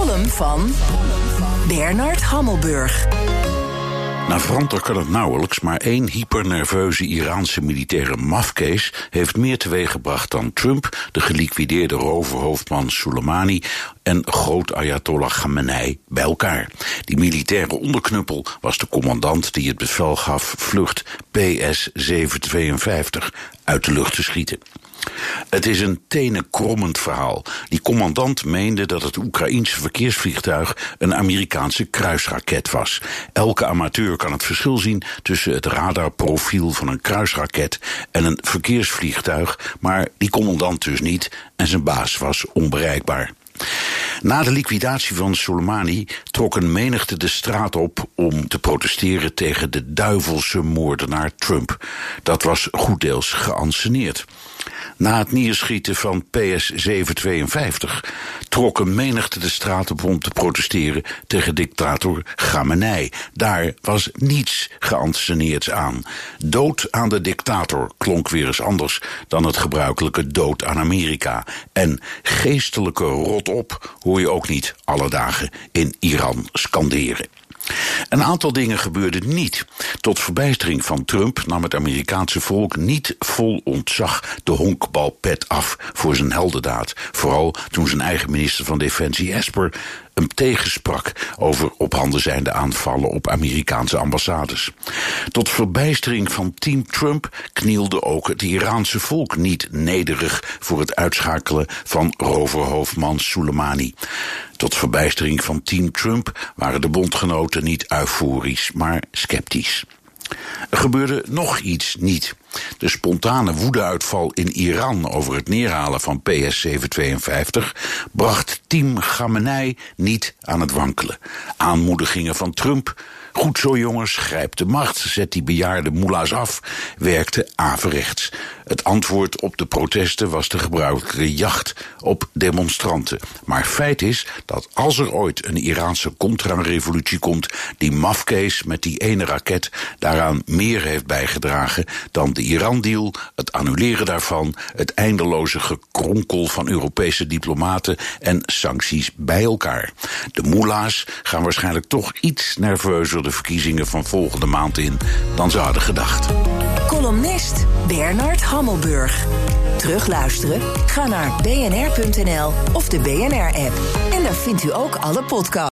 column van Bernard Hammelburg. Navranter kan het nauwelijks, maar één hypernerveuze Iraanse militaire mafkees heeft meer teweeggebracht dan Trump, de geliquideerde roverhoofdman Soleimani en groot Ayatollah Khamenei bij elkaar. Die militaire onderknuppel was de commandant die het bevel gaf vlucht PS-752 uit de lucht te schieten. Het is een tenenkrommend verhaal. Die commandant meende dat het Oekraïense verkeersvliegtuig een Amerikaanse kruisraket was. Elke amateur kan het verschil zien tussen het radarprofiel van een kruisraket en een verkeersvliegtuig, maar die commandant dus niet en zijn baas was onbereikbaar. Na de liquidatie van Soleimani trok een menigte de straat op om te protesteren tegen de duivelse moordenaar Trump. Dat was goeddeels geanceneerd. Na het neerschieten van PS-752 trok een menigte de straat op om te protesteren tegen dictator Khamenei. Daar was niets geanceneerd aan. Dood aan de dictator klonk weer eens anders dan het gebruikelijke dood aan Amerika. En geestelijke rot op hoor je ook niet alle dagen in Iran scanderen. Een aantal dingen gebeurden niet. Tot verbijstering van Trump nam het Amerikaanse volk niet vol ontzag de honkbalpet af voor zijn heldendaad. Vooral toen zijn eigen minister van Defensie Esper hem tegensprak over op handen zijnde aanvallen op Amerikaanse ambassades. Tot verbijstering van team Trump knielde ook het Iraanse volk niet nederig voor het uitschakelen van roverhoofdman Soleimani. Tot verbijstering van team Trump waren de bondgenoten niet euforisch, maar sceptisch. Er gebeurde nog iets niet. De spontane woedeuitval in Iran over het neerhalen van PS-752 bracht team Khamenei niet aan het wankelen. Aanmoedigingen van Trump Goed zo jongens, grijp de macht, zet die bejaarde moela's af, werkte averechts. Het antwoord op de protesten was de gebruikelijke jacht op demonstranten. Maar feit is dat als er ooit een Iraanse contra-revolutie komt, die mafkees met die ene raket daaraan meer heeft bijgedragen dan de Iran-deal, het annuleren daarvan, het eindeloze gekronkel van Europese diplomaten en sancties bij elkaar. De moela's gaan waarschijnlijk toch iets nerveuzer de verkiezingen van volgende maand in dan ze hadden gedacht. Columnist Bernard Hammelburg. Terugluisteren? Ga naar bnr.nl of de BNR-app. En daar vindt u ook alle podcasts.